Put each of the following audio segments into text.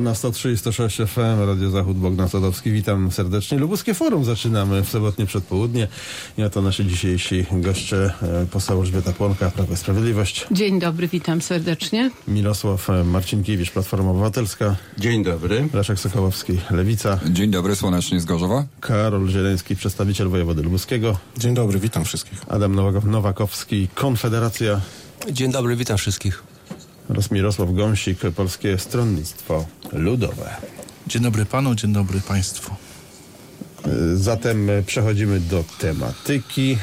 Na 103 i 106 FM, Radio Zachód, Bogdan Sadowski. Witam serdecznie. Lubuskie Forum zaczynamy w sobotnie przedpołudnie. I oto nasi dzisiejsi goście, e, poseł Elżbieta Płonka, Prawo i Sprawiedliwość, Dzień dobry, witam serdecznie. Mirosław e, Marcinkiewicz, Platforma Obywatelska, Dzień dobry. Leszek Sokołowski, Lewica, Dzień dobry, słonecznie z Gorzowa. Karol Zieleński, przedstawiciel wojewody lubuskiego, Dzień dobry, witam wszystkich. Adam Nowak- Nowakowski, Konfederacja Dzień dobry, witam wszystkich. Oraz Mirosław Gąsik, Polskie Stronnictwo Ludowe. Dzień dobry panu, dzień dobry państwu. Zatem przechodzimy do tematyki.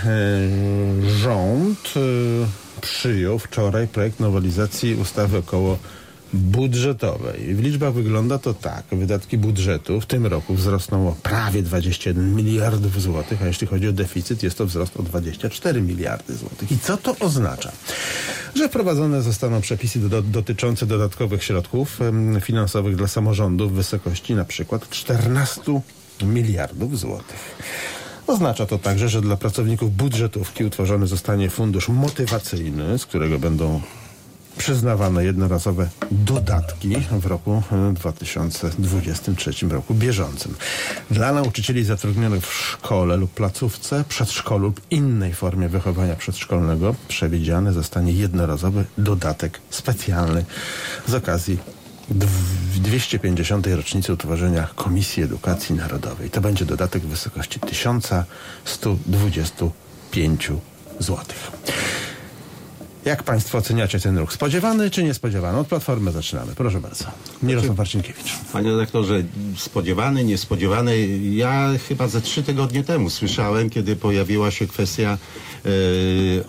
Rząd e, przyjął wczoraj projekt nowelizacji ustawy około budżetowej. W liczbach wygląda to tak. Wydatki budżetu w tym roku wzrosną o prawie 21 miliardów złotych, a jeśli chodzi o deficyt, jest to wzrost o 24 miliardy złotych. I co to oznacza? Że wprowadzone zostaną przepisy do, dotyczące dodatkowych środków finansowych dla samorządów w wysokości na przykład 14 miliardów złotych. Oznacza to także, że dla pracowników budżetówki utworzony zostanie fundusz motywacyjny, z którego będą przyznawane jednorazowe dodatki w roku e, 2023 roku bieżącym. Dla nauczycieli zatrudnionych w szkole lub placówce, przedszkolu lub innej formie wychowania przedszkolnego przewidziany zostanie jednorazowy dodatek specjalny z okazji dw- 250. rocznicy utworzenia Komisji Edukacji Narodowej. To będzie dodatek w wysokości 1125 zł. Jak Państwo oceniacie ten ruch? Spodziewany czy niespodziewany? Od Platformy zaczynamy. Proszę bardzo. Mirosław Marcinkiewicz. Panie redaktorze, spodziewany, niespodziewany. Ja chyba ze trzy tygodnie temu słyszałem, kiedy pojawiła się kwestia e,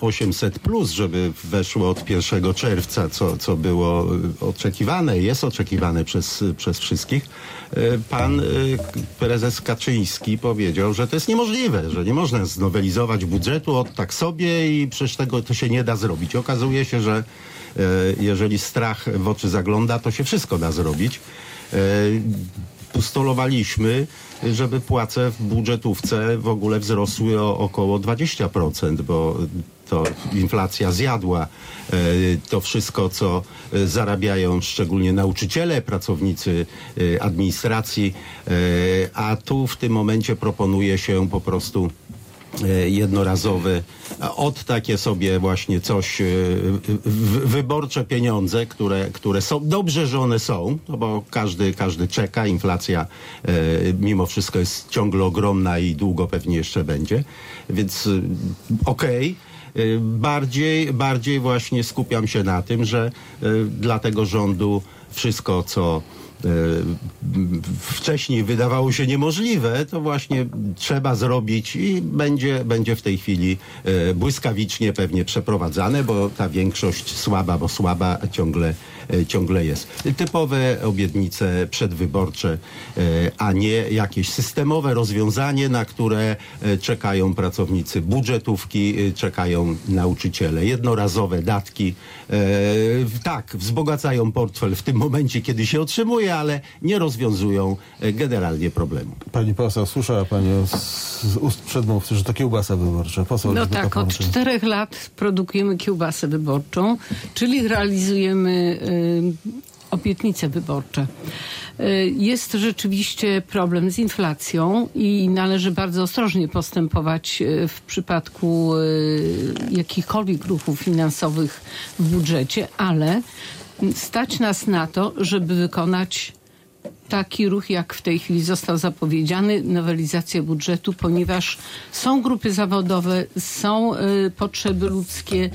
800, plus, żeby weszło od 1 czerwca, co, co było e, oczekiwane, jest oczekiwane przez, przez wszystkich. E, pan e, prezes Kaczyński powiedział, że to jest niemożliwe, że nie można znowelizować budżetu od tak sobie i przecież tego to się nie da zrobić. Okazuje się, że e, jeżeli strach w oczy zagląda, to się wszystko da zrobić. E, Postulowaliśmy, żeby płace w budżetówce w ogóle wzrosły o około 20%, bo to inflacja zjadła e, to wszystko, co zarabiają szczególnie nauczyciele, pracownicy administracji, a tu w tym momencie proponuje się po prostu e, jednorazowe, a od takie sobie właśnie coś, e, wyborcze pieniądze, które, które są, dobrze, że one są, no bo każdy, każdy czeka, inflacja e, mimo wszystko jest ciągle ogromna i długo pewnie jeszcze będzie, więc okej. E, Bardziej, bardziej właśnie skupiam się na tym, że dla tego rządu wszystko, co wcześniej wydawało się niemożliwe, to właśnie trzeba zrobić i będzie, będzie w tej chwili e, błyskawicznie pewnie przeprowadzane, bo ta większość słaba, bo słaba ciągle, e, ciągle jest. Typowe obietnice przedwyborcze, e, a nie jakieś systemowe rozwiązanie, na które e, czekają pracownicy budżetówki, e, czekają nauczyciele. Jednorazowe datki, e, tak, wzbogacają portfel w tym momencie, kiedy się otrzymuje, ale nie rozwiązują e, generalnie problemu. Pani poseł, słyszała Pani z, ust przedmówcy, że to kiełbasa wyborcza. Poseł No tak, od czterech lat produkujemy kiełbasę wyborczą, czyli realizujemy y, obietnice wyborcze. Y, Jest rzeczywiście problem z inflacją i należy bardzo ostrożnie postępować w przypadku jakichkolwiek ruchów finansowych w budżecie, ale stać nas na to, żeby wykonać taki ruch, jak w tej chwili został zapowiedziany, nowelizacja budżetu, ponieważ są grupy zawodowe, są y, potrzeby ludzkie.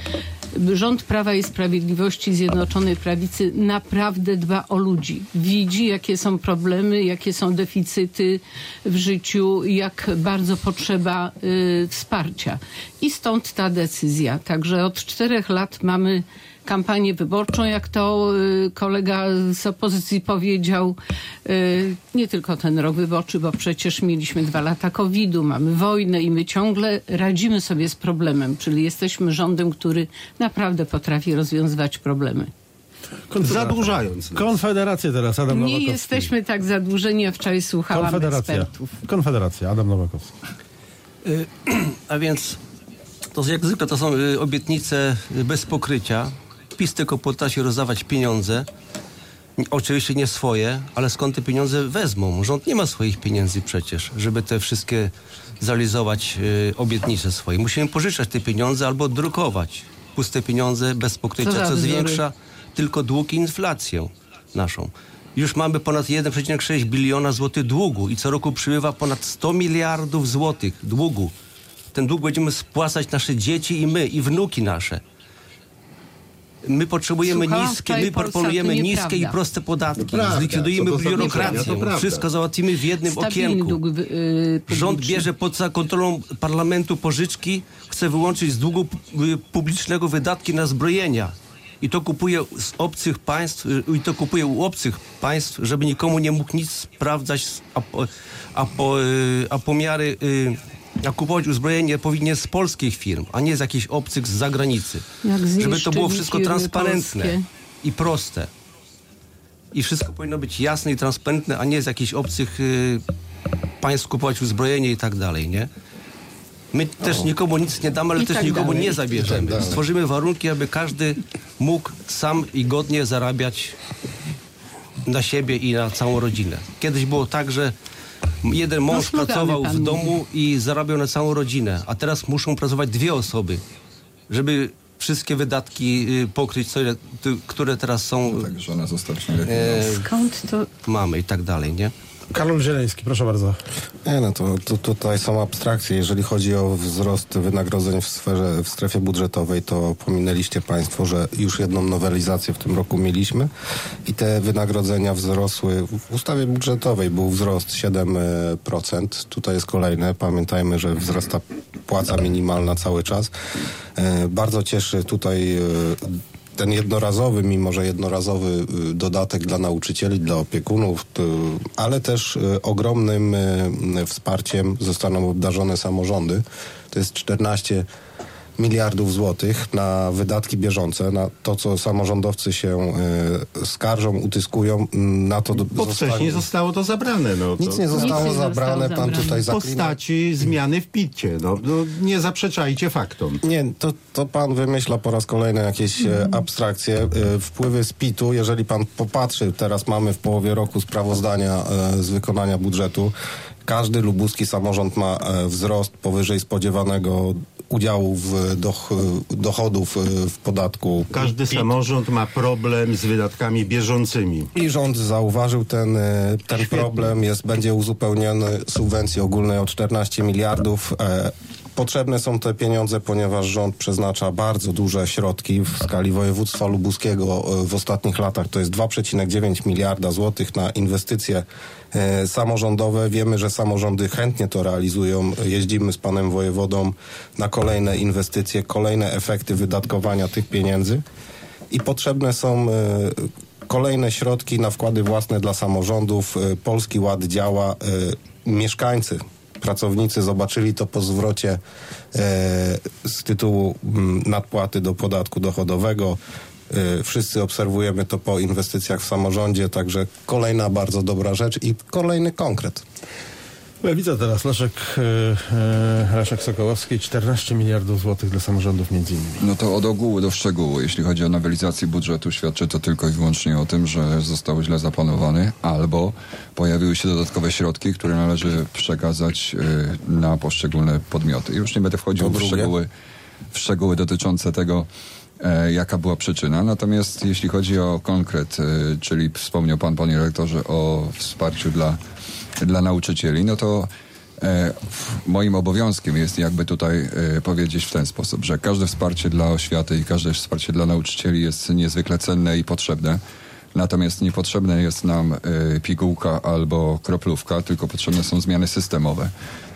Rząd Prawa i Sprawiedliwości Zjednoczonej Prawicy naprawdę dba o ludzi. Widzi, jakie są problemy, jakie są deficyty w życiu, jak bardzo potrzeba y, wsparcia. I stąd ta decyzja. Także od czterech lat mamy kampanię wyborczą, jak to y, kolega z opozycji powiedział. Y, nie tylko ten rok wyborczy, bo przecież mieliśmy dwa lata COVID-u, mamy wojnę i my ciągle radzimy sobie z problemem, czyli jesteśmy rządem, który naprawdę potrafi rozwiązywać problemy. Zadłużając nas. Konfederacja teraz, Adam Nie Nowakowski. jesteśmy tak zadłużeni, a wczoraj słuchałam Konfederacja. ekspertów. Konfederacja, Adam Nowakowski. Y, A więc to jak zwykle to są obietnice bez pokrycia. PiS tylko potrafi rozdawać pieniądze. Oczywiście nie swoje, ale skąd te pieniądze wezmą? Rząd nie ma swoich pieniędzy przecież, żeby te wszystkie zrealizować y, obietnice swoje. Musimy pożyczać te pieniądze albo drukować puste pieniądze bez pokrycia, co zwiększa tylko dług i inflację naszą. Już mamy ponad 1,6 biliona złotych długu i co roku przybywa ponad 100 miliardów złotych długu. Ten dług będziemy spłacać nasze dzieci i my, i wnuki nasze. My potrzebujemy niskie, my proponujemy niskie i proste podatki. Prawda. Zlikwidujemy biurokrację. Wszystko załatwimy w jednym Stabilny okienku. dług y, Rząd bierze pod kontrolą parlamentu pożyczki, chce wyłączyć z długu y, publicznego wydatki na zbrojenia. I to kupuje z obcych państw, y, i to kupuje u obcych państw, żeby nikomu nie mógł nic sprawdzać, z- a, po- a, po, y, a pomiary, a kupować uzbrojenie powinien z polskich firm, a nie z jakichś obcych z zagranicy. Jak Żeby to było wszystko transparentne polskie. i proste. I wszystko powinno być jasne i transparentne, a nie z jakichś obcych y, państw kupować uzbrojenie i tak dalej, nie? My też nikomu nic nie damy, ale I też tak nikomu dalej. nie zabierzemy. Stworzymy warunki, aby każdy mógł sam i godnie zarabiać na siebie i na całą rodzinę. Kiedyś było tak, że jeden mąż slogany pracował w domu i zarabiał na całą rodzinę, a teraz muszą pracować dwie osoby, żeby wszystkie wydatki y, pokryć, które teraz są, Tak, żona zostawić najlepiej. e, Skąd to mamy i tak dalej, nie? Karol Zieleński, proszę bardzo. Nie, no to, to tutaj są abstrakcje. Jeżeli chodzi o wzrost wynagrodzeń w sferze, w strefie budżetowej, to pominęliście Państwo, że już jedną nowelizację w tym roku mieliśmy i te wynagrodzenia wzrosły. W ustawie budżetowej był wzrost 7%. Tutaj jest kolejne. Pamiętajmy, że wzrasta płaca minimalna cały czas. E, Bardzo cieszy tutaj e, ten jednorazowy, mimo że jednorazowy y, dodatek dla nauczycieli, dla opiekunów, to, ale też y, ogromnym y, wsparciem zostaną obdarzone samorządy. To jest 14 miliardów złotych na wydatki bieżące, na to, co samorządowcy się y, skarżą, utyskują, mm, na to Bo wcześniej zostało to zabrane. No, Nic to, nie zostało Nic nie zostało zabrane, pan zabrane. tutaj w zaklina. postaci zmiany w PIT-cie. No, no, nie zaprzeczajcie faktom. Nie, to, to pan wymyśla po raz kolejny jakieś e, abstrakcje. E, wpływy z PIT-u, jeżeli pan popatrzy, teraz mamy w połowie roku sprawozdania e, z wykonania budżetu. Każdy lubuski samorząd ma e, wzrost powyżej spodziewanego udziału w doch, dochodów e, w podatku. Każdy samorząd ma problem z wydatkami bieżącymi. I rząd zauważył ten, e, ten problem, jest, będzie uzupełniony subwencji ogólnej o 14 miliardów. E, Potrzebne są te pieniądze, ponieważ rząd przeznacza bardzo duże środki w skali województwa lubuskiego e, w ostatnich latach. To jest 2,9 miliarda złotych na inwestycje e, samorządowe. Wiemy, że samorządy chętnie to realizują. Jeździmy z panem wojewodą na kolejne inwestycje, kolejne efekty wydatkowania tych pieniędzy i potrzebne są e, kolejne środki na wkłady własne dla samorządów. Polski Ład działa. Mieszkańcy, pracownicy zobaczyli to po zwrocie e, z tytułu mm, nadpłaty do podatku dochodowego. E, Wszyscy obserwujemy to po inwestycjach w samorządzie, także kolejna bardzo dobra rzecz i kolejny konkret. Lewica teraz, Leszek, e, e, Leszek Sokołowski, 14 miliardów złotych dla samorządów między innymi. No to od ogółu do szczegółu. Jeśli chodzi o nowelizację budżetu, świadczy to tylko i wyłącznie o tym, że został źle zaplanowany albo pojawiły się dodatkowe środki, które należy przekazać y, na poszczególne podmioty. Już nie będę wchodził w szczegóły, w szczegóły dotyczące tego, e, jaka była przyczyna. Natomiast jeśli chodzi o konkret, y, czyli wspomniał pan, panie rektorze, o wsparciu dla, dla nauczycieli, no to E, Moim obowiązkiem jest jakby tutaj e, powiedzieć w ten sposób, że każde wsparcie dla oświaty i każde wsparcie dla nauczycieli jest niezwykle cenne i potrzebne. Natomiast niepotrzebne jest nam e, pigułka albo kroplówka, tylko potrzebne są zmiany systemowe.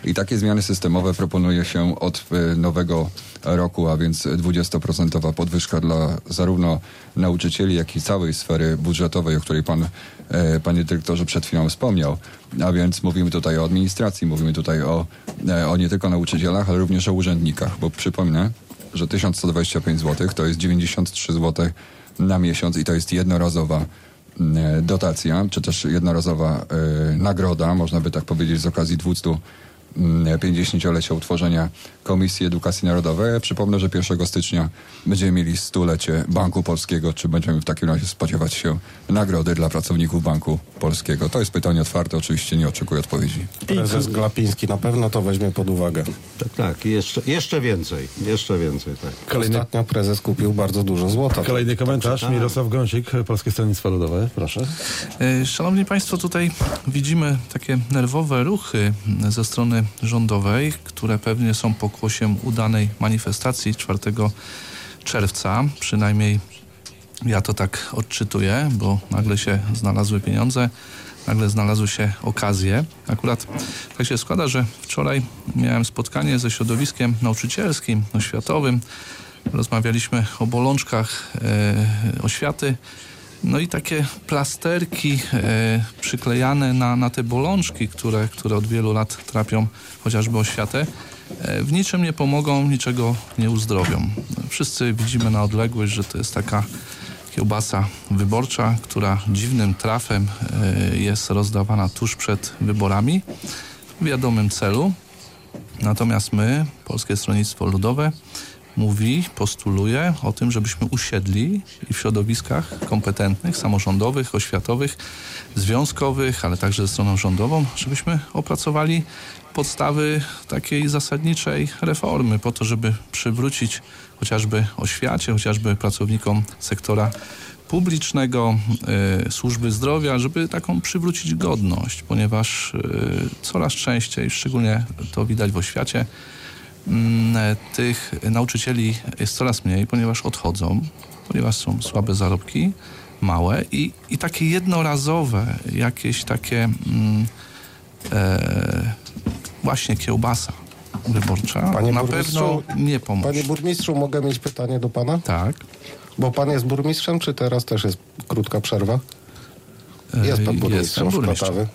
I takie zmiany systemowe proponuje się od e, nowego roku, a więc 20% podwyżka dla zarówno nauczycieli, jak i całej sfery budżetowej, o której pan, e, panie dyrektorze, przed chwilą wspomniał. A więc mówimy tutaj o administracji, mówimy tutaj o, o nie tylko nauczycielach, ale również o urzędnikach, bo przypomnę, że 1125 zł to jest 93 zł na miesiąc i to jest jednorazowa mm, dotacja, czy też jednorazowa e, nagroda, można by tak powiedzieć, z okazji 200 mm, 50-lecia utworzenia Komisji Edukacji Narodowej. Przypomnę, że 1 stycznia będziemy mieli stulecie Banku Polskiego. Czy będziemy w takim razie spodziewać się nagrody dla pracowników Banku Polskiego? To jest pytanie otwarte, oczywiście nie oczekuję odpowiedzi. Prezes Glapiński na pewno to weźmie pod uwagę. Tak, tak. Jeszcze, jeszcze więcej. Jeszcze więcej, tak. Kolejny, Ostatnio prezes kupił bardzo dużo złota. kolejny komentarz. Mirosław Gąsik, Polskie Stronnictwo Ludowe. Proszę. E, Szanowni Państwo, tutaj widzimy takie nerwowe ruchy ze strony rządowej, które pewnie są pokłosiem udanej manifestacji 4 czerwca. Przynajmniej ja to tak odczytuję, bo nagle się znalazły pieniądze, nagle znalazły się okazje. Akurat tak się składa, że wczoraj miałem spotkanie ze środowiskiem nauczycielskim, oświatowym. Rozmawialiśmy o bolączkach e, oświaty. No i takie plasterki e, przyklejane na, na te bolączki, które, które od wielu lat trapią chociażby oświatę, e, w niczym nie pomogą, niczego nie uzdrowią. Wszyscy widzimy na odległość, że to jest taka kiełbasa wyborcza, która dziwnym trafem e, jest rozdawana tuż przed wyborami w wiadomym celu. Natomiast my, Polskie Stronnictwo Ludowe, mówi, postuluje o tym, żebyśmy usiedli i w środowiskach kompetentnych, samorządowych, oświatowych, związkowych, ale także ze stroną rządową, żebyśmy opracowali podstawy takiej zasadniczej reformy po to, żeby przywrócić chociażby oświacie, chociażby pracownikom sektora publicznego, y, służby zdrowia, żeby taką przywrócić godność, ponieważ y, coraz częściej, szczególnie to widać w oświacie, tych nauczycieli jest coraz mniej, ponieważ odchodzą, ponieważ są słabe zarobki, małe i, i takie jednorazowe, jakieś takie mm, e, właśnie kiełbasa wyborcza Panie na pewno nie pomoże. Panie burmistrzu, mogę mieć pytanie do pana? tak. Bo pan jest burmistrzem, czy teraz też jest krótka przerwa? Jest pan E, burmistrzem jestem w burmistrzem. Klatawy.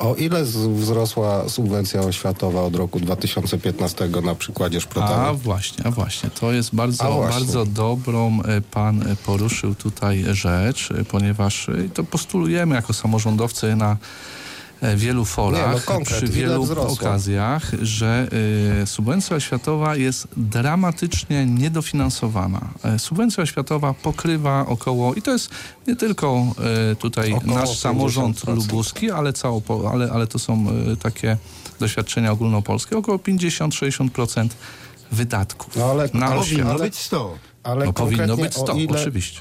O ile wzrosła subwencja oświatowa od roku 2015 na przykładzie A Szprotawy? właśnie, a właśnie. To jest A bardzo, bardzo dobrą e, pan e, poruszył tutaj rzecz, e, ponieważ to postulujemy jako samorządowcy na wielu forach, Nie, no konkret, przy wielu okazjach, że e, subwencja oświatowa jest dramatycznie niedofinansowana. E, subwencja oświatowa pokrywa około, i to jest nie tylko e, tutaj Około nasz samorząd 50%. lubuski, ale, cało, ale, ale to są e, takie doświadczenia ogólnopolskie, około 50-60% wydatków No ale- na. Powinno być 100. Ale No powinno być 100, o ile, oczywiście.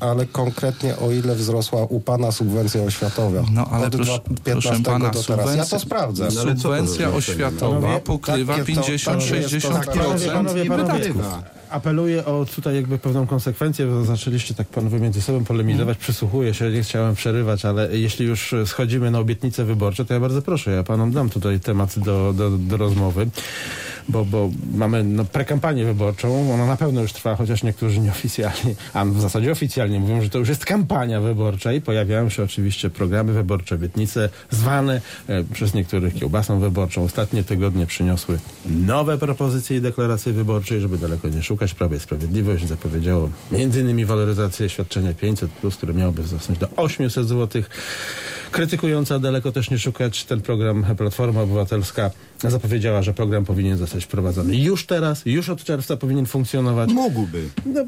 Ale konkretnie o ile wzrosła u pana subwencja oświatowa? No ale Od proszę, 15 proszę pana, do teraz. Ja to sprawdzę. No ale subwencja za oświatowa Panowie, pokrywa jest to- 50-60% Panowie, panowie, panowie. wydatków. Apeluję o tutaj jakby pewną konsekwencję, bo zaczęliście tak panowie między sobą polemizować, przysłuchuję się, nie chciałem przerywać, ale jeśli już schodzimy na obietnice wyborcze, to ja bardzo proszę, ja panom dam tutaj temat do, do, do rozmowy, bo, bo mamy no, prekampanię wyborczą, ona na pewno już trwa, chociaż niektórzy nieoficjalnie, a w zasadzie oficjalnie mówią, że to już jest kampania wyborcza i pojawiają się oczywiście programy wyborcze, obietnice zwane e, przez niektórych kiełbasą wyborczą. Ostatnie tygodnie przyniosły nowe propozycje i deklaracje wyborcze, żeby daleko nie szukać. Prawie i Sprawiedliwość zapowiedziało innymi waloryzację świadczenia 500+, plus, które miałoby wzrosnąć do 800 zł. Krytykująca daleko też nie szukać ten program Platforma Obywatelska zapowiedziała, że program powinien zostać wprowadzony już teraz, już od czerwca powinien funkcjonować. Mógłby. No,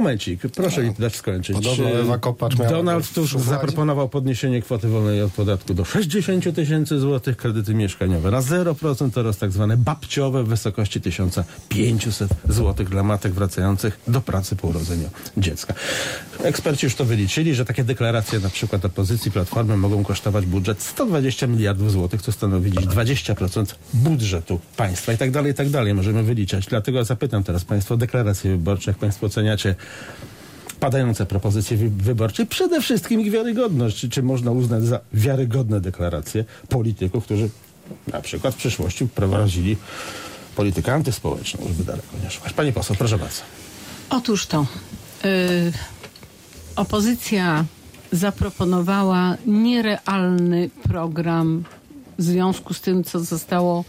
momencik, proszę mi dać skończyć. Podobno Ewa Kopacz miała Donald Tusk zaproponował podniesienie kwoty wolnej od podatku do 60 tysięcy złotych, kredyty mieszkaniowe na 0% oraz tak zwane babciowe w wysokości 1500 złotych dla matek wracających do pracy po urodzeniu dziecka. Eksperci już to wyliczyli, że takie deklaracje na przykład opozycji Platformy mogą kosztować budżet 120 miliardów złotych, co stanowi dziś 20% budżetu państwa i tak dalej, i tak dalej. Możemy wyliczać. Dlatego zapytam teraz Państwa o deklaracje wyborcze, jak Państwo oceniacie padające propozycje wy- wyborcze przede wszystkim ich wiarygodność. Czy, czy można uznać za wiarygodne deklaracje polityków, którzy na przykład w przyszłości prowadzili politykę antyspołeczną, żeby daleko nie szukać. Pani poseł, proszę bardzo. Otóż to. Y, opozycja zaproponowała nierealny program w związku z tym, co zostało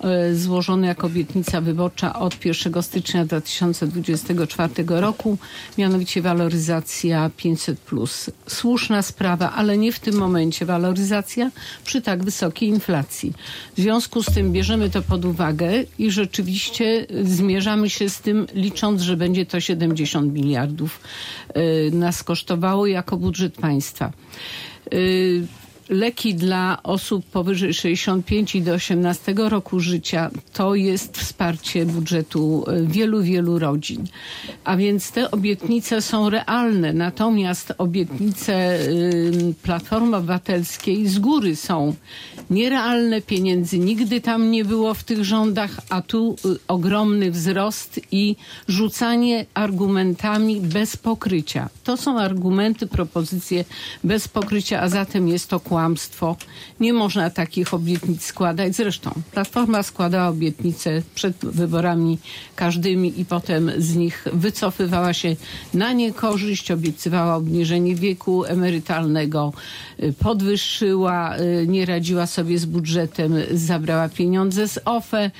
e, złożone jako obietnica wyborcza od 1 stycznia 2024 roku, mianowicie waloryzacja 500. Słuszna sprawa, ale nie w tym momencie waloryzacja przy tak wysokiej inflacji. W związku z tym bierzemy to pod uwagę i rzeczywiście zmierzamy się z tym, licząc, że będzie to 70 miliardów y, nas kosztowało jako budżet państwa. Leki dla osób powyżej 65 i do 18 roku życia to jest wsparcie budżetu y, wielu, wielu rodzin. A więc te obietnice są realne, natomiast obietnice y, Platformy Obywatelskiej z góry są nierealne, pieniędzy nigdy tam nie było w tych rządach, a tu y, ogromny wzrost i rzucanie argumentami bez pokrycia. To są argumenty, propozycje bez pokrycia, a zatem jest to kłamstwo. Nie można takich obietnic składać. Zresztą Platforma składała obietnice przed wyborami każdymi i potem z nich wycofywała się na niekorzyść, obiecywała obniżenie wieku emerytalnego, y, podwyższyła, y, nie radziła sobie z budżetem, zabrała pieniądze z OFE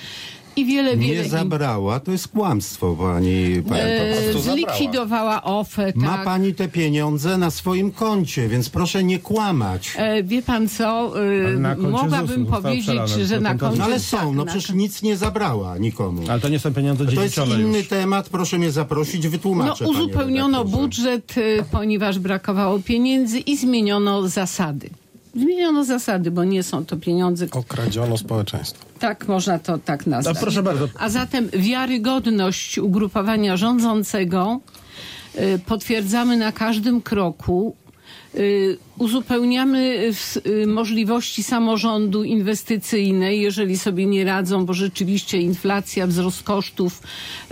i wiele, wiele Nie zabrała, to jest kłamstwo, pani. pani e, zlikwidowała OFE, Ma tak. pani te pieniądze na swoim koncie, więc proszę nie kłamać. E, wie pan co, e, koncie mogłabym powiedzieć, że na koncie... No ale tak, są, no na przecież nic nie zabrała nikomu. Ale to nie są pieniądze To jest dziedziczone inny już. temat, proszę mnie zaprosić, No, wytłumaczę. panie uzupełniono budżet, e, ponieważ brakowało pieniędzy i zmieniono zasady. Zmieniono zasady, bo nie są to pieniądze, Okradziono społeczeństwo. tak można to tak nazwać. No, proszę bardzo. A zatem wiarygodność ugrupowania rządzącego y, potwierdzamy na każdym kroku. Y, Uzupełniamy w- y, możliwości samorządu inwestycyjnej, jeżeli sobie nie radzą, bo rzeczywiście inflacja, wzrost kosztów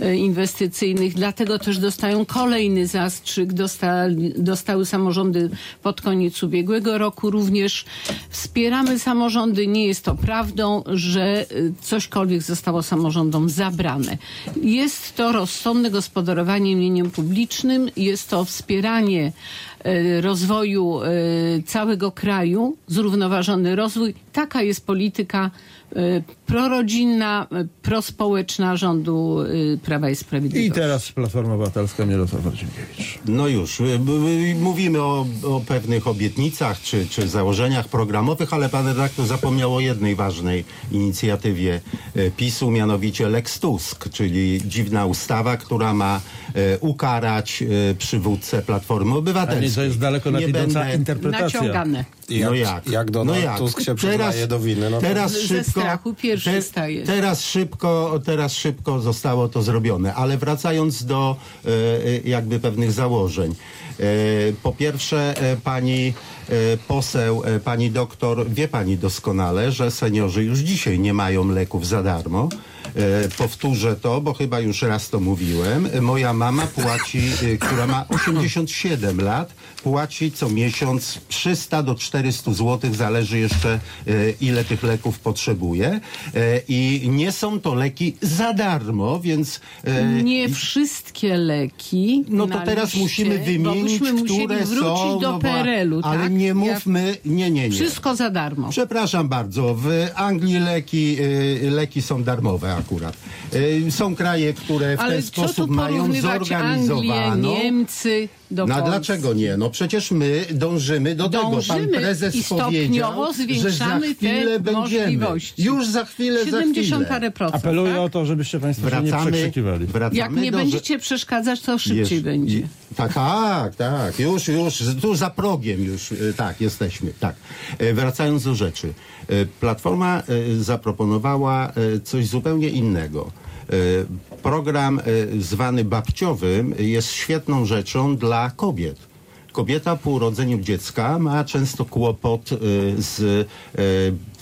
y, inwestycyjnych, dlatego też dostają kolejny zastrzyk. Dostali, dostały samorządy pod koniec ubiegłego roku również. Wspieramy samorządy. Nie jest to prawdą, że y, cośkolwiek zostało samorządom zabrane. Jest to rozsądne gospodarowanie mieniem publicznym, jest to wspieranie rozwoju całego kraju, zrównoważony rozwój. Taka jest polityka prorodzinna, e, prospołeczna rządu e, Prawa i I Sprawiedliwości. teraz Platforma Obywatelska, Mirosław Marcinkiewicz. No już, y, y, mówimy o, o pewnych obietnicach czy, czy założeniach programowych, ale pan redaktor zapomniał o jednej ważnej inicjatywie PiSu, mianowicie Lex Tusk, czyli dziwna ustawa, która ma ukarać przywódcę Platformy Obywatelskiej. Ale to jest daleko Nie będę- interpretacja. Naciągane. I jak, no jak? jak Donald Tusk się przyznaje do winy, no to teraz Ze szybko, strachu pierwszy staje. Teraz szybko, teraz szybko zostało to zrobione. Ale wracając do e, e, jakby pewnych założeń. E, po pierwsze, pani poseł, pani doktor, wie pani doskonale, że seniorzy już dzisiaj nie mają leków za darmo. Powtórzę to, bo chyba już raz to mówiłem. Moja mama płaci, która ma 87 lat, płaci co miesiąc 300 do 400 zł, zależy jeszcze e, ile tych leków potrzebuje. E, I nie są to leki za darmo, więc e, Nie wszystkie leki. no to teraz liście, musimy wymienić, które wrócić są. do no PRL-u, ale tak? nie mówmy, nie, nie, nie. Wszystko za darmo. Przepraszam bardzo, w Anglii leki, leki są darmowe akurat. Są kraje, które w Ale ten sposób mają porównywać Anglię, zorganizowaną. Niemcy do No Polski? dlaczego nie? No przecież my dążymy do tego. Pan Dążymy prezes i stopniowo powiedział, że za zwiększamy te chwilę będziemy. możliwości. Już za chwilę, za 70 chwilę. parę procent. Apeluję tak? o to, żebyście Państwo się nie Wracamy, przekrzykiwali. wracamy Jak nie do, będziecie przeszkadzać, to szybciej będzie. Tak, tak, tak. Już, już, tu za progiem już, y, tak, jesteśmy, tak. E, Wracając do rzeczy. E, Platforma e, zaproponowała coś zupełnie innego. E, Program e, zwany babciowym jest świetną rzeczą dla kobiet. Kobieta po urodzeniu dziecka ma często kłopot e, z e,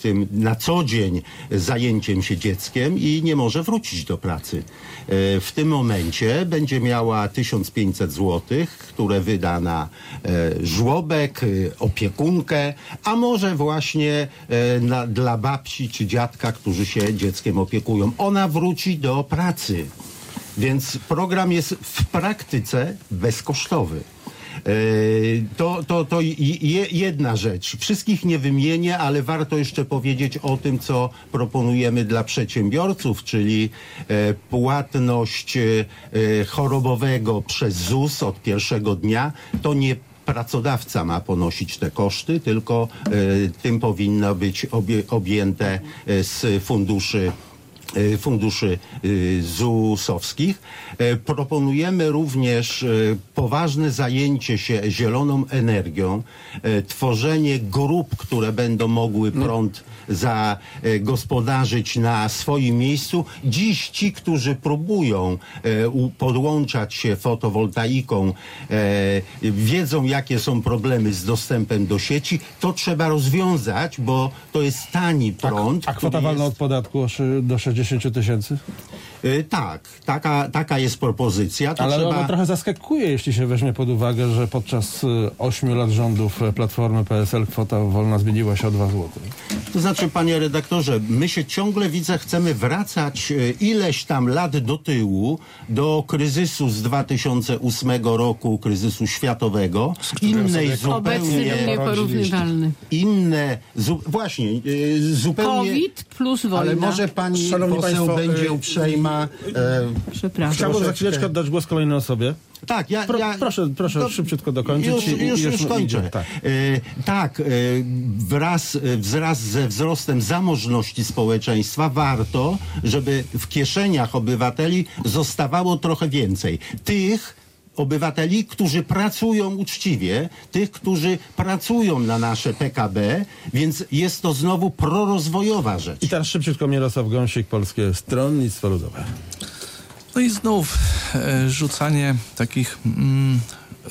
tym na co dzień zajęciem się dzieckiem i nie może wrócić do pracy. E, W tym momencie będzie miała 1500 zł, które wyda na żłobek, opiekunkę, a może właśnie na, dla babci czy dziadka, którzy się dzieckiem opiekują. Ona wróci do pracy. Więc program jest w praktyce bezkosztowy. E, To, to, to je, jedna rzecz. Wszystkich nie wymienię, ale warto jeszcze powiedzieć o tym, co proponujemy dla przedsiębiorców, czyli e, płatność e, e, chorobowego przez ZUS od pierwszego dnia. To nie pracodawca ma ponosić te koszty, tylko tym powinno być objęte z funduszy funduszy e, ZUS-owskich. E, Proponujemy również e, poważne zajęcie się zieloną energią, e, tworzenie grup, które będą mogły prąd zagospodarzyć na swoim miejscu. Dziś ci, którzy próbują podłączać się fotowoltaiką, wiedzą jakie są problemy z dostępem do sieci. To trzeba rozwiązać, bo to jest tani prąd. A kwota który wolna jest- od podatku do 60 tysięcy? E, Tak, taka, taka jest propozycja. To Ale trzeba... ono trochę zaskakuje, jeśli się weźmie pod uwagę, że podczas y, 8 lat rządów e, Platformy PSL kwota wolna zmieniła się o 2 zł. To znaczy, panie redaktorze, my się ciągle, widzę, chcemy wracać e, ileś tam lat do tyłu, do kryzysu z 2008 roku, kryzysu światowego, innej Obecny zupełnie, nieporównywalny. inne, zu, właśnie, e, zupełnie... COVID plus wojna. Ale może pani Szanowni poseł państwo, będzie y, uprzejma... E, Przepraszam. Chciałbym za chwileczkę oddać głos kolejnej osobie. tak, ja... Pro, ja proszę proszę to- szybciutko dokończyć. Już, i- i już, już mu kończę. idzie. Tak. E, tak, e, wraz, e, wraz ze wzrostem zamożności społeczeństwa warto, żeby w kieszeniach obywateli zostawało trochę więcej. Tych obywateli, którzy pracują uczciwie, tych, którzy pracują na nasze PKB, więc jest to znowu prorozwojowa rzecz. I teraz szybciutko Mirosław Gąsik, Polskie Stronnictwo Ludowe. No i znów e, rzucanie takich mm,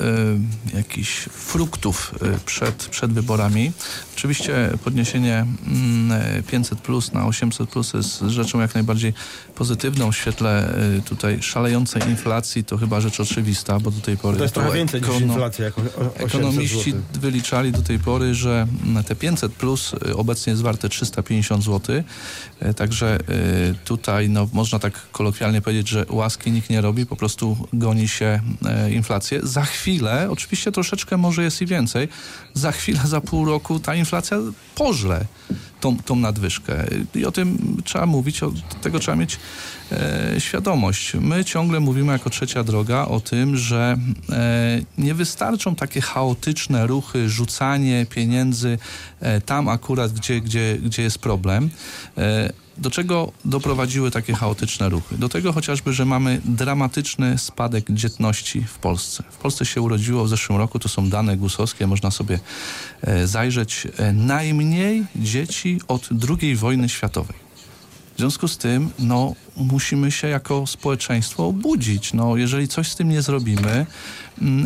e, jakichś fruktów e, przed, przed wyborami. Oczywiście podniesienie mm, e, 500 plus na 800 plus jest rzeczą jak najbardziej pozytywną w świetle e, tutaj szalejącej inflacji. To chyba rzecz oczywista, bo do tej pory To jest trochę więcej niż ekono- inflacja, jako o- 800 Ekonomiści zł. wyliczali do tej pory, że mm, te 500 plus y, obecnie jest warte 350 zł. Y, Także y, tutaj no, można tak kolokwialnie powiedzieć, że łaski nikt nie robi, po prostu goni się inflację. Za chwilę, oczywiście troszeczkę może jest i więcej, za chwilę, za pół roku ta inflacja pożre tą, tą nadwyżkę. I o tym trzeba mówić, o tego trzeba mieć e, świadomość. My ciągle mówimy jako trzecia droga o tym, że e, nie wystarczą takie chaotyczne ruchy, rzucanie pieniędzy e, tam akurat, gdzie, gdzie, gdzie jest problem. Do czego doprowadziły takie chaotyczne ruchy? Do tego chociażby, że mamy dramatyczny spadek dzietności w Polsce. W Polsce się urodziło w zeszłym roku, to są dane gusowskie, można sobie e, zajrzeć, e, najmniej dzieci od II wojny światowej. W związku z tym, no, musimy się jako społeczeństwo obudzić. No, jeżeli coś z tym nie zrobimy,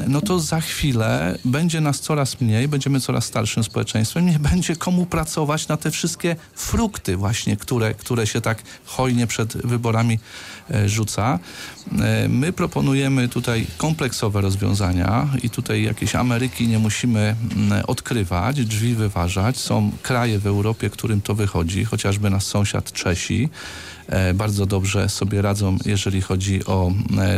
no to za chwilę będzie nas coraz mniej, będziemy coraz starszym społeczeństwem, nie będzie komu pracować na te wszystkie frukty właśnie, które, które się tak hojnie przed wyborami e, rzuca. E, my proponujemy tutaj kompleksowe rozwiązania i tutaj jakieś Ameryki nie musimy mm, odkrywać, drzwi wyważać. Są kraje w Europie, którym to wychodzi, chociażby nasz sąsiad Czesi e, bardzo dobrze sobie radzą, jeżeli chodzi o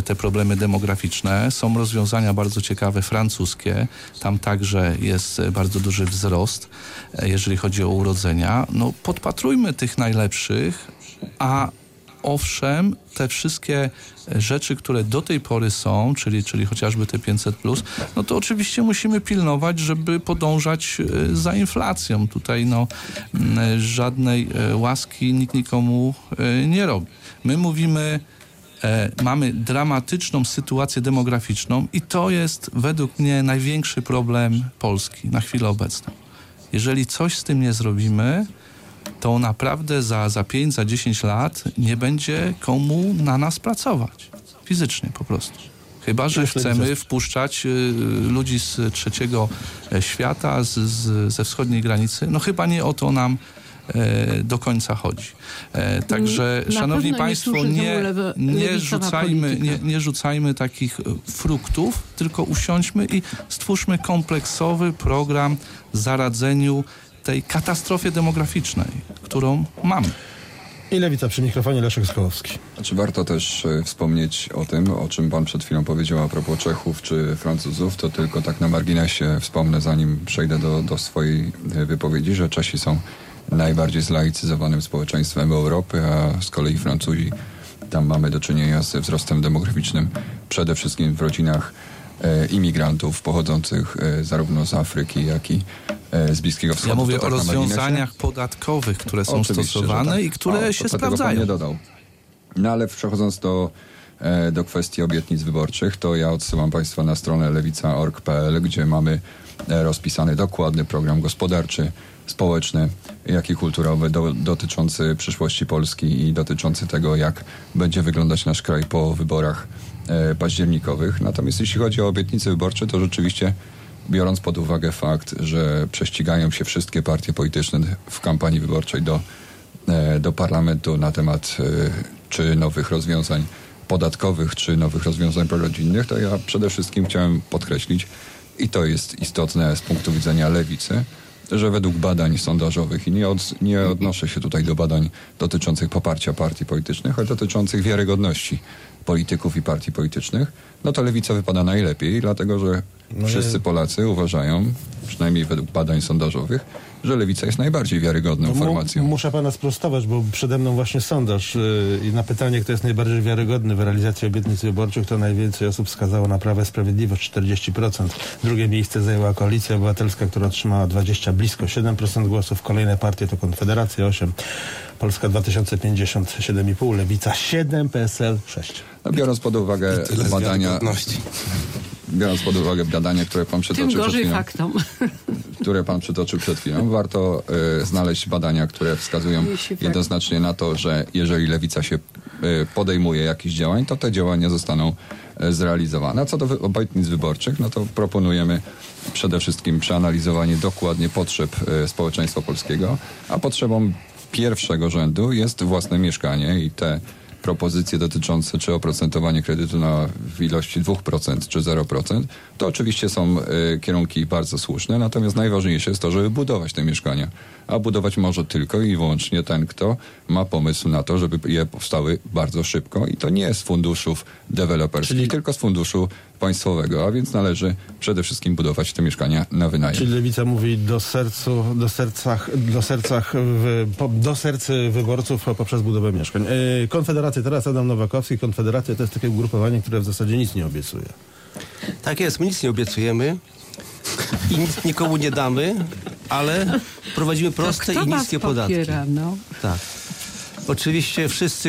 te problemy demograficzne. Są rozwiązania bardzo ciekawe francuskie. Tam także jest e, bardzo duży wzrost, e, jeżeli chodzi o urodzenia. No, podpatrujmy tych najlepszych, a owszem, te wszystkie rzeczy, które do tej pory są, czyli, czyli chociażby te 500, no to oczywiście musimy pilnować, żeby podążać e, za inflacją. Tutaj no, m, żadnej łaski nikt nikomu nie robi. My mówimy, mamy dramatyczną sytuację demograficzną i to jest według mnie największy problem Polski na chwilę obecną. Jeżeli coś z tym nie zrobimy, to naprawdę za, za 5, za 10 lat nie będzie komu na nas pracować. Fizycznie po prostu. Chyba, że chcemy wpuszczać y, ludzi z trzeciego e, świata, z, z, ze wschodniej granicy. No chyba nie o to nam e, do końca chodzi. E, także, Na szanowni państwo, nie, nie, rzucajmy, nie, nie rzucajmy takich e, fruktów, tylko usiądźmy i stwórzmy kompleksowy program zaradzeniu tej katastrofie demograficznej, którą mamy. I Lewica przy mikrofonie Leszek Skołowski. Znaczy warto też e, wspomnieć o tym, o czym pan przed chwilą powiedział a propos Czechów czy Francuzów, to tylko tak na marginesie wspomnę, zanim przejdę do, do swojej e, wypowiedzi, że Czesi są najbardziej zlaicyzowanym społeczeństwem Europy, a z kolei Francuzi, tam mamy do czynienia ze wzrostem demograficznym, przede wszystkim w rodzinach e, imigrantów pochodzących e, zarówno z Afryki, jak i e, z Bliskiego Wschodu. Ja mówię o tak marginesie. rozwiązaniach podatkowych, które są Oczywiście, stosowane tak. i które O, się sprawdzają. nie dodał. No ale przechodząc do, do kwestii obietnic wyborczych, to ja odsyłam Państwa na stronę lewica.org.pl, gdzie mamy rozpisany dokładny program gospodarczy, społeczny, jak i kulturowy do, dotyczący przyszłości Polski i dotyczący tego, jak będzie wyglądać nasz kraj po wyborach e, październikowych. Natomiast jeśli chodzi o obietnice wyborcze, to rzeczywiście biorąc pod uwagę fakt, że prześcigają się wszystkie partie polityczne w kampanii wyborczej do, e, do parlamentu na temat e, czy nowych rozwiązań podatkowych, czy nowych rozwiązań prorodzinnych, to ja przede wszystkim chciałem podkreślić, i to jest istotne z punktu widzenia lewicy, że według badań sondażowych, i nie, od, nie odnoszę się tutaj do badań dotyczących poparcia partii politycznych, ale dotyczących wiarygodności polityków i partii politycznych, no to lewica wypada najlepiej, dlatego że wszyscy Polacy uważają, przynajmniej według badań sondażowych, że lewica jest najbardziej wiarygodną No, formacją. Muszę pana sprostować, bo przede mną właśnie sondaż yy, i na pytanie, kto jest najbardziej wiarygodny w realizacji obietnic wyborczych, to najwięcej osób wskazało na Prawo i Sprawiedliwość, 40%. Drugie miejsce zajęła Koalicja Obywatelska, która otrzymała 20, blisko 7% głosów. Kolejne partie to Konfederacja 8, Polska 2050 7,5, Lewica 7, PSL 6. No, biorąc pod uwagę badania. Biorąc pod uwagę badania, które pan Tym przytoczył przed gorzej chwilą, faktom. które pan przytoczył przed chwilą, warto y, znaleźć badania, które wskazują jednoznacznie na to, że jeżeli lewica się y, podejmuje jakichś działań, to te działania zostaną y, zrealizowane. A co do wy- obietnic wyborczych, no to proponujemy przede wszystkim przeanalizowanie dokładnie potrzeb społeczeństwa polskiego, a potrzebą pierwszego rzędu jest własne mieszkanie i te propozycje dotyczące czy oprocentowanie kredytu na w ilości 2% czy 0%, to oczywiście są y, kierunki bardzo słuszne, natomiast najważniejsze jest to, żeby budować te mieszkania. A budować może tylko i wyłącznie ten, kto ma pomysł na to, żeby je powstały bardzo szybko i to nie z funduszów deweloperskich, Czyli- tylko z funduszu państwowego, a więc należy przede wszystkim budować te mieszkania na wynajem. Czyli Lewica mówi do sercu, do sercach, do sercach, w, po, do sercy wyborców poprzez budowę mieszkań. Yy, Konfederacja, teraz Adam Nowakowski, Konfederacja to jest takie ugrupowanie, które w zasadzie nic nie obiecuje. Tak jest, my nic nie obiecujemy i nic nikomu nie damy, ale prowadzimy proste i niskie podatki. popiera, no? Tak. Oczywiście wszyscy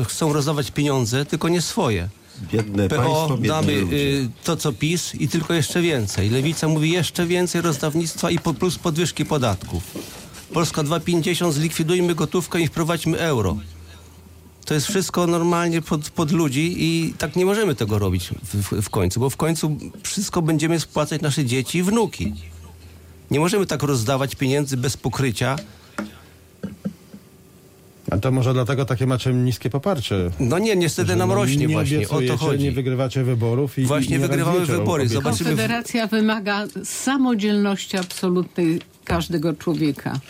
y, chcą rozdawać pieniądze, tylko nie swoje. Biedne PO państwo, biedni damy y, to, co PiS i tylko jeszcze więcej. Lewica mówi jeszcze więcej rozdawnictwa i po, plus podwyżki podatków. Polska 2,50 zlikwidujmy gotówkę i wprowadźmy euro. To jest wszystko normalnie pod, pod ludzi i tak nie możemy tego robić w, w, w końcu, bo w końcu wszystko będziemy spłacać nasze dzieci i wnuki. Nie możemy tak rozdawać pieniędzy bez pokrycia. A to może dlatego takie macie niskie poparcie. No nie, niestety nam rośnie nie właśnie, o to chodzi. Nie wygrywacie wyborów i Właśnie i nie wygrywamy wybory. Zobaczymy. Konfederacja wymaga samodzielności absolutnej każdego człowieka.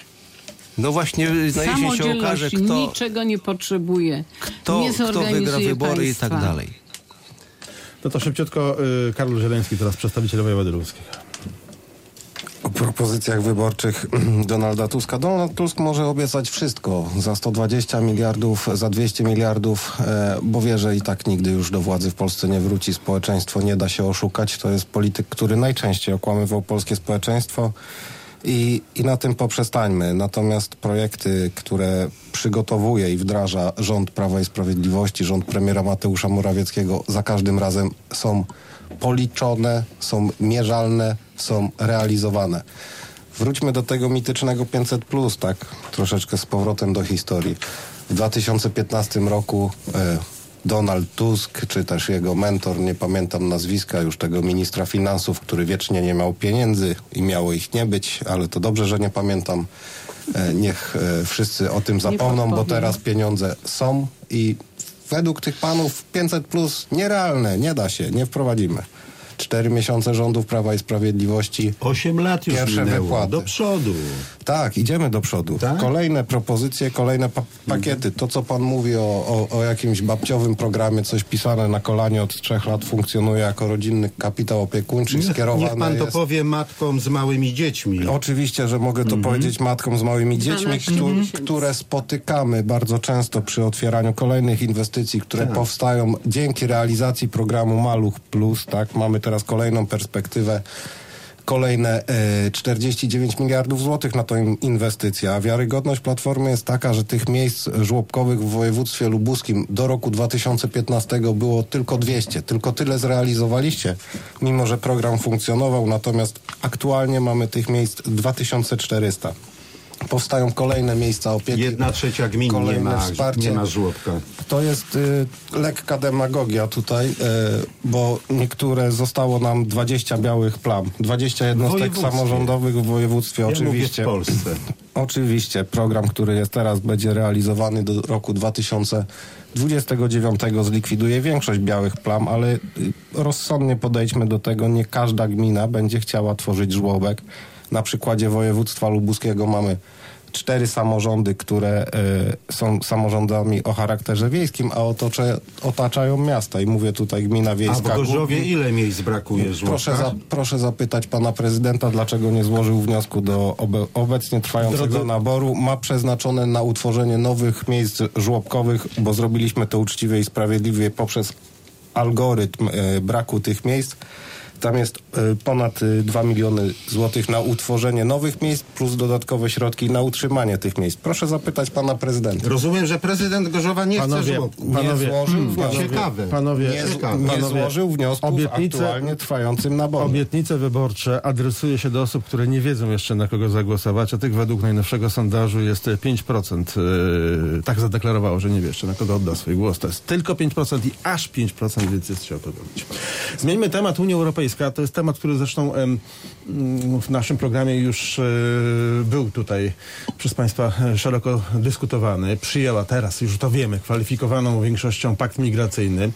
No właśnie na jesień się okaże, kto, niczego nie potrzebuje. kto, nie kto wygra wybory państwa. i tak dalej. No to szybciutko y, Karol Zieleński, teraz przedstawiciel wojewody lubuskiego. Propozycjach wyborczych Donalda Tuska. Donald Tusk może obiecać wszystko za 120 miliardów, za 200 miliardów, e, bo wie, że i tak nigdy już do władzy w Polsce nie wróci. Społeczeństwo nie da się oszukać. To jest polityk, który najczęściej okłamywał polskie społeczeństwo. I, I na tym poprzestańmy. Natomiast projekty, które przygotowuje i wdraża rząd Prawa i Sprawiedliwości, rząd premiera Mateusza Morawieckiego, za każdym razem są policzone, są mierzalne, są realizowane. Wróćmy do tego mitycznego 500, tak troszeczkę z powrotem do historii. W 2015 roku e, Donald Tusk, czy też jego mentor, nie pamiętam nazwiska już tego ministra finansów, który wiecznie nie miał pieniędzy i miało ich nie być, ale to dobrze, że nie pamiętam. E, niech e, wszyscy o tym zapomną, bo teraz pieniądze są i według tych panów 500 plus nierealne, nie da się, nie wprowadzimy. cztery miesiące rządów Prawa i Sprawiedliwości. Osiem lat już Pierwsze minęło. wypłaty. Do przodu. Tak, idziemy do przodu. Tak? Kolejne propozycje, kolejne pa- pakiety. To, co pan mówi o, o, o jakimś babciowym programie, coś pisane na kolanie od trzech lat funkcjonuje jako rodzinny kapitał opiekuńczy, Niech, skierowane niech pan to jest... powie matkom z małymi dziećmi. Oczywiście, że mogę to powiedzieć matkom z małymi dziećmi, 12 któ- które spotykamy bardzo często przy otwieraniu kolejnych inwestycji, które Tak. powstają dzięki realizacji programu Maluch Plus. Tak, mamy teraz kolejną perspektywę. Kolejne e, 49 miliardów złotych na tą in- inwestycję. A wiarygodność Platformy jest taka, że tych miejsc żłobkowych w województwie lubuskim do roku 2015 było tylko 200. Tylko tyle zrealizowaliście, mimo że program funkcjonował. Natomiast aktualnie mamy tych miejsc 2400. Powstają kolejne miejsca opieki. Jedna trzecia gmin nie kolejne ma, wsparcie. nie ma żłobka. To jest y, lekka demagogia tutaj, y, bo niektóre zostało nam 20 białych plam. 20 jednostek samorządowych w województwie Ja oczywiście. w Polsce. Oczywiście program, który jest teraz, będzie realizowany do roku 2029 zlikwiduje większość białych plam, ale y, rozsądnie podejdźmy do tego, nie każda gmina będzie chciała tworzyć żłobek. Na przykładzie województwa lubuskiego mamy cztery samorządy, które y, są samorządami o charakterze wiejskim, a otocze, otaczają miasta. I mówię tutaj gmina A w wiejska. Gorzowie ile miejsc brakuje żłobka? Proszę, za, proszę zapytać pana prezydenta, dlaczego nie złożył wniosku do obe, obecnie trwającego Drodzy- naboru. Ma przeznaczone na utworzenie nowych miejsc żłobkowych, bo zrobiliśmy to uczciwie i sprawiedliwie poprzez algorytm e, braku tych miejsc. Tam jest e, ponad e, 2 miliony złotych na utworzenie nowych miejsc plus dodatkowe środki na utrzymanie tych miejsc. Proszę zapytać pana prezydenta. Rozumiem, że prezydent Gorzowa nie chce Panowie, żłobku. panowie, nie złożył hmm, wniosku. Ciekawe. Panowie, Nie, Ciekawe. nie Panowie, złożył wniosku obietnice- aktualnie trwającym naborze. Obietnice wyborcze adresuje się do osób, które nie wiedzą jeszcze na kogo zagłosować, a tych według najnowszego sondażu jest e, 5%. Yy, tak zadeklarowało, że nie wie jeszcze na kogo odda swój głos. To jest tylko 5% i aż 5%, więc jest się o to robić. Zmieńmy temat. Unia Europejska to jest temat, który zresztą mm, w naszym programie już e, był tutaj przez Państwa e, szeroko dyskutowany. Przyjęła teraz, już to wiemy, kwalifikowaną większością pakt migracyjny.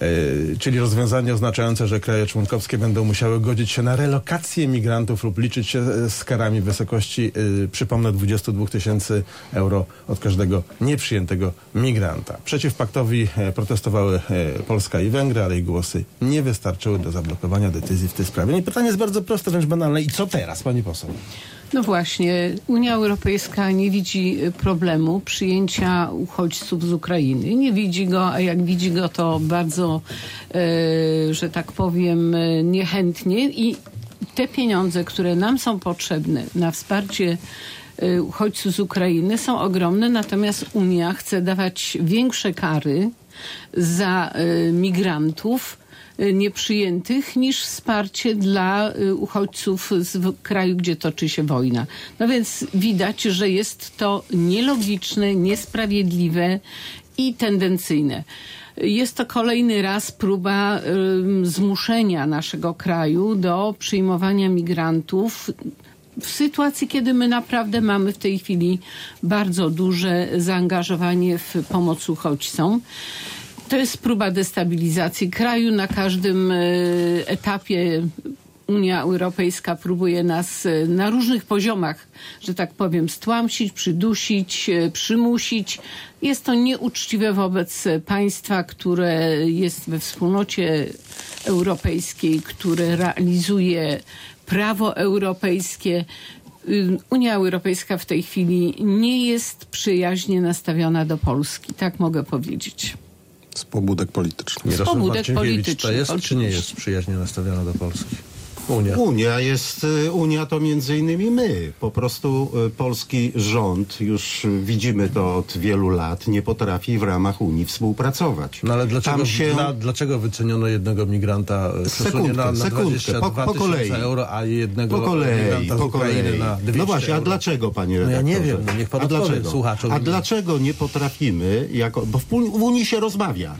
E, czyli rozwiązanie oznaczające, że kraje członkowskie będą musiały godzić się na relokację migrantów lub liczyć się e, z karami w wysokości, e, przypomnę, 22 tysięcy euro od każdego nieprzyjętego migranta. Przeciw paktowi protestowały Polska i Węgry, ale ich głosy nie wystarczyły do zablokowania decyzji w tej sprawie. No i pytanie jest bardzo proste, wręcz banalne. I co teraz, pani poseł? No właśnie, Unia Europejska nie widzi y, problemu przyjęcia uchodźców z Ukrainy. Nie widzi go, a jak widzi go, to bardzo, e, że tak powiem, e, niechętnie i te pieniądze, które nam są potrzebne na wsparcie uchodźców z Ukrainy są ogromne, natomiast Unia chce dawać większe kary za migrantów, y, nieprzyjętych niż wsparcie dla y, uchodźców z kraju, gdzie toczy się wojna. No więc widać, że jest to nielogiczne, niesprawiedliwe i tendencyjne. Jest to kolejny raz próba zmuszenia naszego kraju do przyjmowania migrantów w sytuacji, kiedy my naprawdę mamy w tej chwili bardzo duże zaangażowanie w pomoc uchodźcom. To jest próba destabilizacji kraju. Na każdym e, etapie Unia Europejska próbuje nas e, na różnych poziomach, że tak powiem, stłamsić, przydusić, e, przymusić. Jest to nieuczciwe wobec państwa, które jest we wspólnocie europejskiej, które realizuje prawo europejskie. Y, Unia Europejska w tej chwili nie jest przyjaźnie nastawiona do Polski, tak mogę powiedzieć. Z pobudek politycznych. Z pobudek Marcinkiewicz, To politycznych, jest czy nie jest przyjaźnie nastawiona do Polski? Unia. Unia jest, y, Unia to między innymi my. Po prostu y, polski rząd, już y, widzimy to od wielu lat, nie potrafi w ramach Unii współpracować. No ale dlaczego, się... dla, dlaczego wyceniono jednego migranta przesunie Sekundkę, na, na sekundkę. 22 Po- po kolei. euro, a jednego Po kolei, migranta po kolei. na 200 No właśnie, a euro? dlaczego, panie No ja redaktorze? nie wiem, no niech pan a dlaczego? słuchaczom. A dlaczego nie potrafimy, jako, bo w, w Unii się rozmawia,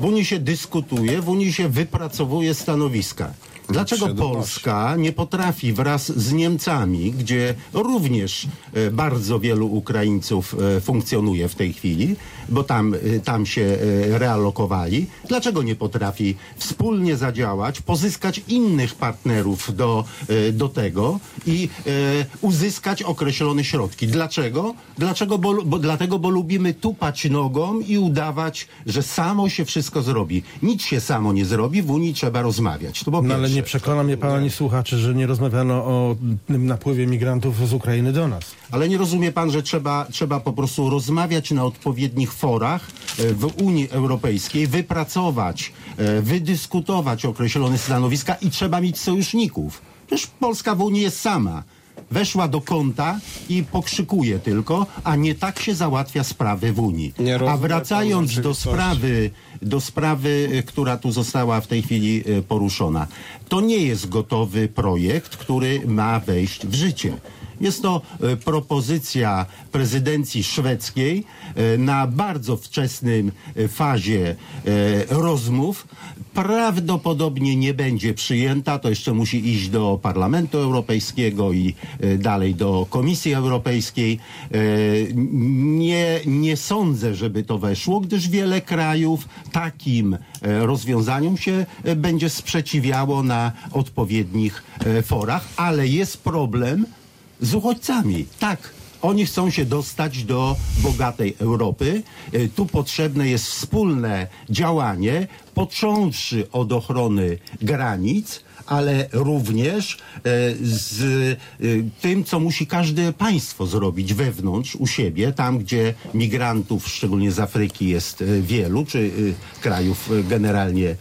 w Unii się dyskutuje, w Unii się wypracowuje stanowiska. Dlaczego. Polska nie potrafi wraz z Niemcami, gdzie również e, bardzo wielu Ukraińców e, funkcjonuje w tej chwili, bo tam, e, tam się realokowali, dlaczego nie potrafi wspólnie zadziałać, pozyskać innych partnerów do, do tego i uzyskać określone środki? Dlaczego? Dlaczego? Bo, bo, dlatego, bo lubimy tupać nogą i udawać, że samo się wszystko zrobi. Nic się samo nie zrobi, w Unii trzeba rozmawiać. To po No ale. Nie przekona mnie pan ani słuchaczy, że nie rozmawiano o tym napływie migrantów z Ukrainy do nas. Ale nie rozumie pan, że trzeba, trzeba po prostu rozmawiać na odpowiednich forach e, w Unii Europejskiej, wypracować, e, wydyskutować określone stanowiska i trzeba mieć sojuszników. Przecież Polska w Unii jest sama. Weszła do kąta i pokrzykuje tylko, a nie tak się załatwia sprawy w Unii. A wracając do rzeczywistości. sprawy, do sprawy, y, która tu została w tej chwili y, poruszona. To nie jest gotowy projekt, który ma wejść w życie. Jest to y, propozycja prezydencji szwedzkiej y, na bardzo wczesnym y, fazie rozmów. Prawdopodobnie nie będzie przyjęta, to jeszcze musi iść do Parlamentu Europejskiego i dalej do Komisji Europejskiej. Nie, nie sądzę, żeby to weszło, gdyż wiele krajów takim e, rozwiązaniom się e, będzie sprzeciwiało na odpowiednich e, forach, ale jest problem z uchodźcami. Tak, oni chcą się dostać do bogatej Europy. E, Tu potrzebne jest wspólne działanie, począwszy od ochrony granic, ale również e, z e, tym, co musi każde państwo zrobić wewnątrz, u siebie, tam gdzie migrantów, szczególnie z Afryki, jest wielu, czy krajów generalnie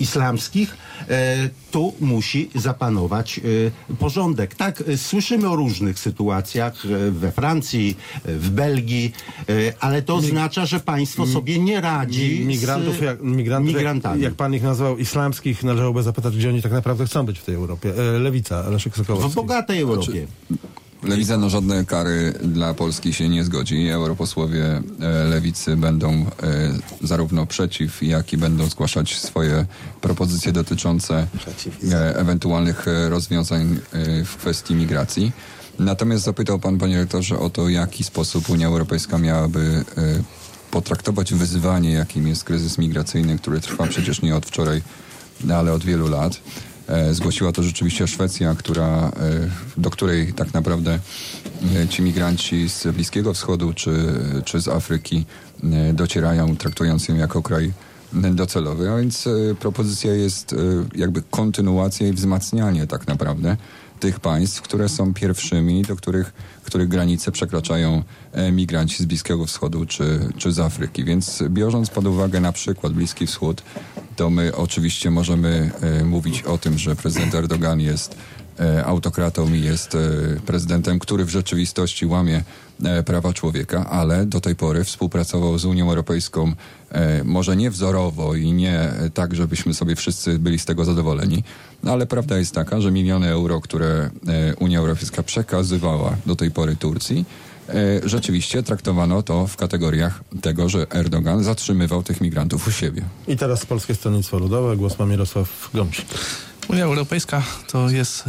islamskich, tu musi zapanować e, porządek. Tak, e, słyszymy o różnych sytuacjach e, we Francji, w Belgii, ale to oznacza, że państwo sobie nie radzi Migrantów, z jak, migrantów jak, migrantami. jak pan ich nazwał, islamskich, należałoby zapytać, gdzie oni tak naprawdę chcą być w tej Europie. E, Lewica, Leszek w Sokołowski. bogatej Europie. Lewica na żadne kary dla Polski się nie zgodzi. Europosłowie e, Lewicy będą e, zarówno przeciw, jak i będą zgłaszać swoje propozycje dotyczące e, ewentualnych rozwiązań w kwestii migracji. Natomiast zapytał pan, panie rektorze, o to, w jaki sposób Unia Europejska miałaby potraktować wyzwanie, jakim jest kryzys migracyjny, który trwa przecież nie od wczoraj, ale od wielu lat. E, Zgłosiła to rzeczywiście Szwecja, która, e, do której tak naprawdę e, ci migranci z Bliskiego Wschodu czy, czy z Afryki docierają, traktując ją jako kraj docelowy. A więc propozycja jest jakby kontynuacja i wzmacnianie tak naprawdę tych państw, które są pierwszymi, do których, których granice przekraczają e, migranci z Bliskiego Wschodu czy, czy z Afryki. Więc biorąc pod uwagę na przykład Bliski Wschód, to my oczywiście możemy e, mówić o tym, że prezydent Erdogan jest e, autokratą i jest prezydentem, który w rzeczywistości łamie prawa człowieka, ale do tej pory współpracował z Unią Europejską może nie wzorowo i nie e, tak, żebyśmy sobie wszyscy byli z tego zadowoleni, ale prawda jest taka, że miliony euro, które e, Unia Europejska przekazywała do tej pory Turcji, e, rzeczywiście traktowano to w kategoriach tego, że Erdogan zatrzymywał tych migrantów u siebie. I teraz Polskie Stronnictwo Ludowe, głos ma Mirosław Gąsik. Unia Europejska to jest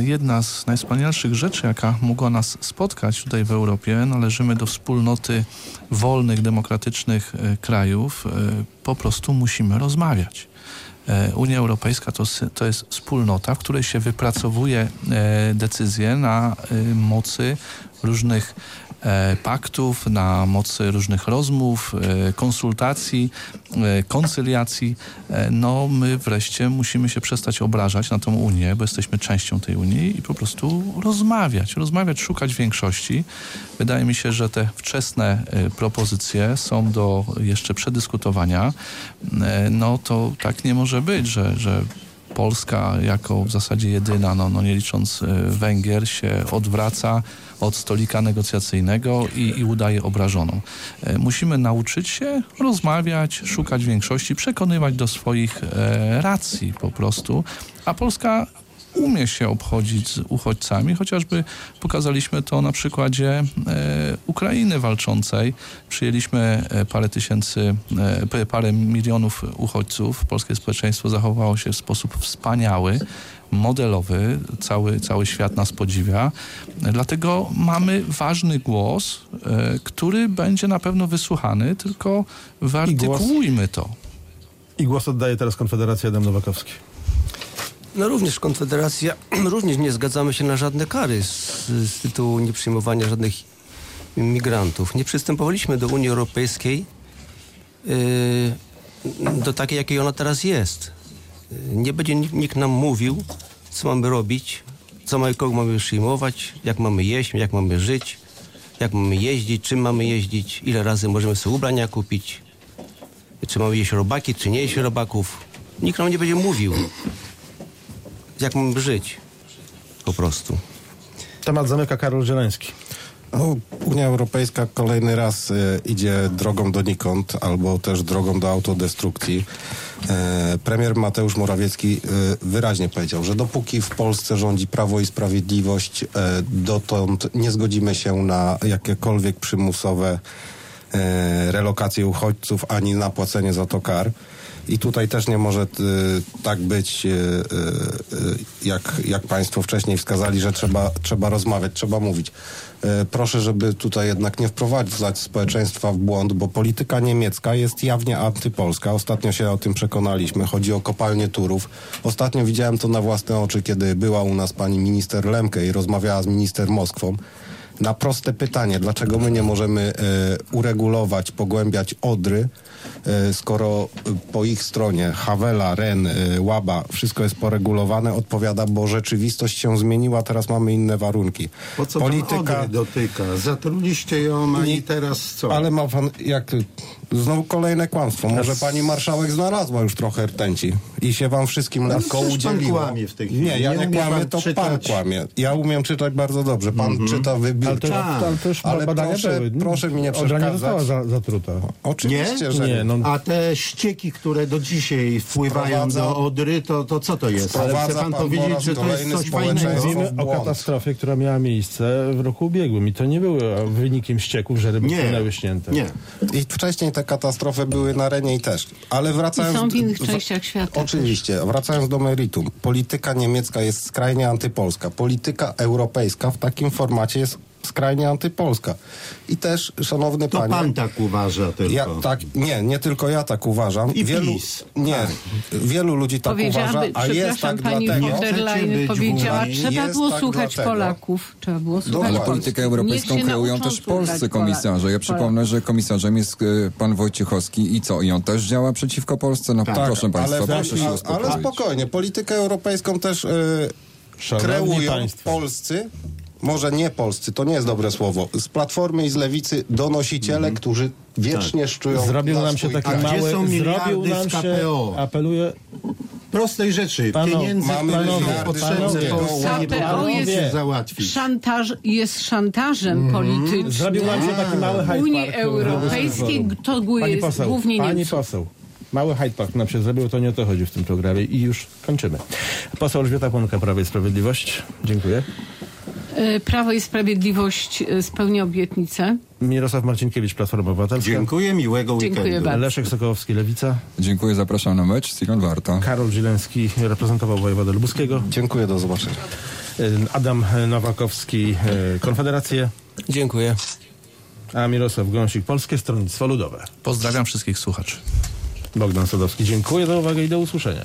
jedna z najwspanialszych rzeczy, jaka mogła nas spotkać tutaj w Europie. Należymy do wspólnoty wolnych, demokratycznych e, krajów. E, po prostu musimy rozmawiać. E, Unia Europejska to, to jest wspólnota, w której się wypracowuje decyzje na mocy różnych paktów, na mocy różnych rozmów, e, konsultacji, e, koncyliacji. E, No, my wreszcie musimy się przestać obrażać na tą Unię, bo jesteśmy częścią tej Unii i po prostu rozmawiać, rozmawiać, szukać większości. Wydaje mi się, że te wczesne e, propozycje są do jeszcze przedyskutowania. E, No, to tak nie może być, że, że Polska jako w zasadzie jedyna, no, no nie licząc e, Węgier, się odwraca od stolika negocjacyjnego i, i udaje obrażoną. E, Musimy nauczyć się rozmawiać, szukać większości, przekonywać do swoich e, racji po prostu, a Polska umie się obchodzić z uchodźcami, chociażby pokazaliśmy to na przykładzie e, Ukrainy walczącej. Przyjęliśmy e, parę tysięcy, e, parę milionów uchodźców. Polskie społeczeństwo zachowało się w sposób wspaniały, modelowy. Cały, cały świat nas podziwia. Dlatego mamy ważny głos, który będzie na pewno wysłuchany, tylko wyartykułujmy to. I głos oddaje teraz Konfederacja Adam Nowakowski. No również Konfederacja, również nie zgadzamy się na żadne kary z, z tytułu nieprzyjmowania żadnych migrantów. Nie przystępowaliśmy do Unii Europejskiej yy, do takiej, jakiej ona teraz jest. Yy, Nie będzie nikt, nam mówił, co mamy robić, co mamy, kogo mamy przyjmować, jak mamy jeść, jak mamy żyć, jak mamy jeździć, czym mamy jeździć, ile razy możemy sobie ubrania kupić, czy mamy jeść robaki, czy nie jeść robaków. Nikt nam nie będzie mówił jak mamy żyć. Po prostu. Temat zamyka Karol Zieleński. No, Unia Europejska kolejny raz e, idzie drogą donikąd albo też drogą do autodestrukcji. E, premier Mateusz Morawiecki e, wyraźnie powiedział, że dopóki w Polsce rządzi Prawo i Sprawiedliwość, e, dotąd nie zgodzimy się na jakiekolwiek przymusowe e, relokacje uchodźców ani na płacenie za to kar. I tutaj też nie może e, tak być, e, e, jak, jak Państwo wcześniej wskazali, że trzeba, trzeba rozmawiać, trzeba mówić. Proszę, żeby tutaj jednak nie wprowadzać społeczeństwa w błąd, bo polityka niemiecka jest jawnie antypolska. Ostatnio się o tym przekonaliśmy. Chodzi o kopalnię Turów. Ostatnio widziałem to na własne oczy, kiedy była u nas pani minister Lemke i rozmawiała z minister Moskwą. Na proste pytanie, dlaczego my nie możemy e, uregulować, pogłębiać Odry, e, skoro e, po ich stronie Hawela, Ren, Łaba, wszystko jest poregulowane, odpowiada, bo rzeczywistość się zmieniła, teraz mamy inne warunki. Po co Polityka... dotyka? Zatruliście ją, a i teraz co? Ale ma pan, jak znowu kolejne kłamstwo. Może pani marszałek znalazła już trochę rtęci i się wam wszystkim Ale lekko pan udzieliło. kłamie w tej chwili. Nie, ja Nie nie, kłamię, pan to pan czytać. kłamie. Ja umiem czytać bardzo dobrze. Pan czyta wybiórczo. Ale Tak. to już Ale proszę- były. proszę mi nie Odra nie przeszkadzać. została za, zatruta. Oczywiście, Nie? że Nie, no A te ścieki, które do dzisiaj wpływają Sprowadza- do Odry, to, to co to jest? Ale chce pan pan po powiedzieć, że to jest coś fajnego? Mówimy o katastrofie, która miała miejsce w roku ubiegłym i to nie było wynikiem ścieków, że ryby Nie, płynęły śnięte. nie. I wcześniej te katastrofy były na Renie i też. Ale wracając... I są w innych częściach świata Oczywiście. Wracając do meritum. Polityka niemiecka jest skrajnie antypolska. Polityka europejska w takim formacie jest skrajnie antypolska. I też, szanowny To panie... pan tak uważa tylko. Ja, tak, nie, nie tylko ja tak uważam. I wielu, PiS. Nie, wielu ludzi tak uważa, a jest tak pani dlatego... von der Leyen powiedziała, trzeba Jest było tak słuchać dlatego. Polaków. Trzeba było słuchać Dokładnie. Ale politykę europejską kreują też polscy komisarze. Ja przypomnę, że komisarzem jest e, pan Wojciechowski i co? I on też działa przeciwko Polsce? No proszę państwa, ale, proszę się ale, uspokoić. ale spokojnie, politykę europejską też Szanowni kreują państwo. polscy, może nie polscy, to nie jest dobre słowo, z Platformy i z Lewicy donosiciele, którzy wiecznie szczują Zrobił na nam się swój taki A gdzie mały... są Zrobił nam z się... Apeluję... Prostej rzeczy. Pano- Pieniędzy, mamy potrzebne KPO jest- się załatwić. Szantaż jest szantażem Mhm. politycznym. Zrobił nam się taki mały Hyde Unii Europejskiej to Pani jest poseł, głównie pani Niemców. poseł. Mały Hyde Park nam się zrobił, to nie o to chodzi w tym programie i już kończymy. Poseł Elżbieta Płonka, Prawo i Sprawiedliwość. Dziękuję. E, Prawo i Sprawiedliwość e, spełnia obietnicę. Mirosław Marcinkiewicz, Platforma Obywatelska. Dziękuję, miłego Dziękuję weekendu. bardzo. Leszek Sokołowski, Lewica. Dziękuję, zapraszam na mecz. Silon Warta. Karol Zieleński reprezentował wojewodę lubuskiego. Dziękuję, do zobaczenia. Y, Adam Nowakowski, Konfederację. Dziękuję. A Mirosław Gąsik, Polskie Stronnictwo Ludowe. Pozdrawiam wszystkich słuchaczy. Bogdan Sadowski, dziękuję za uwagę i do usłyszenia.